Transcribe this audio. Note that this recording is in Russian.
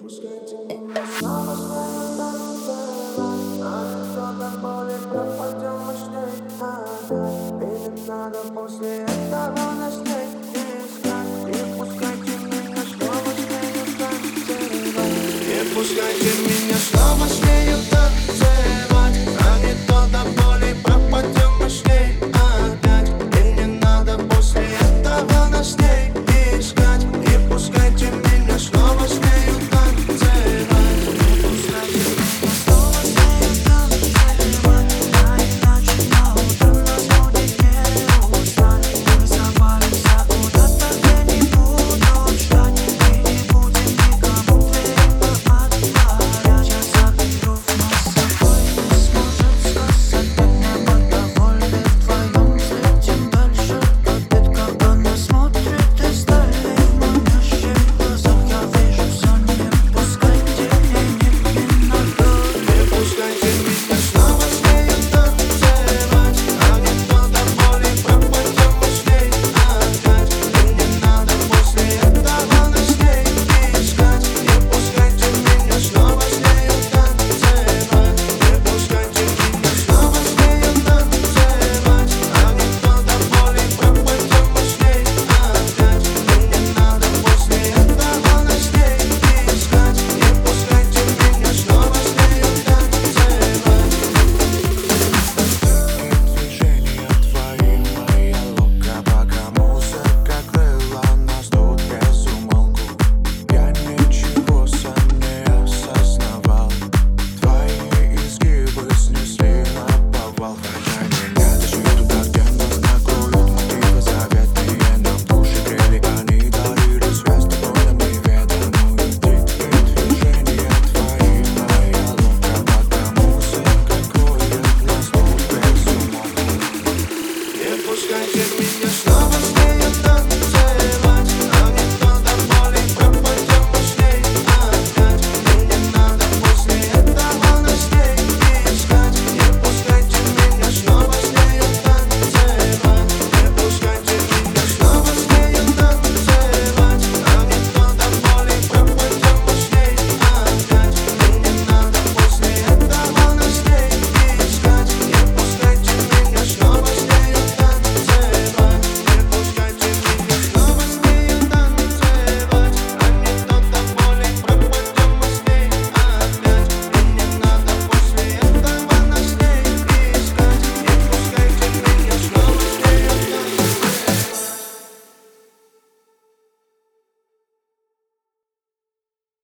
Пускайте меня снова с нею танцевать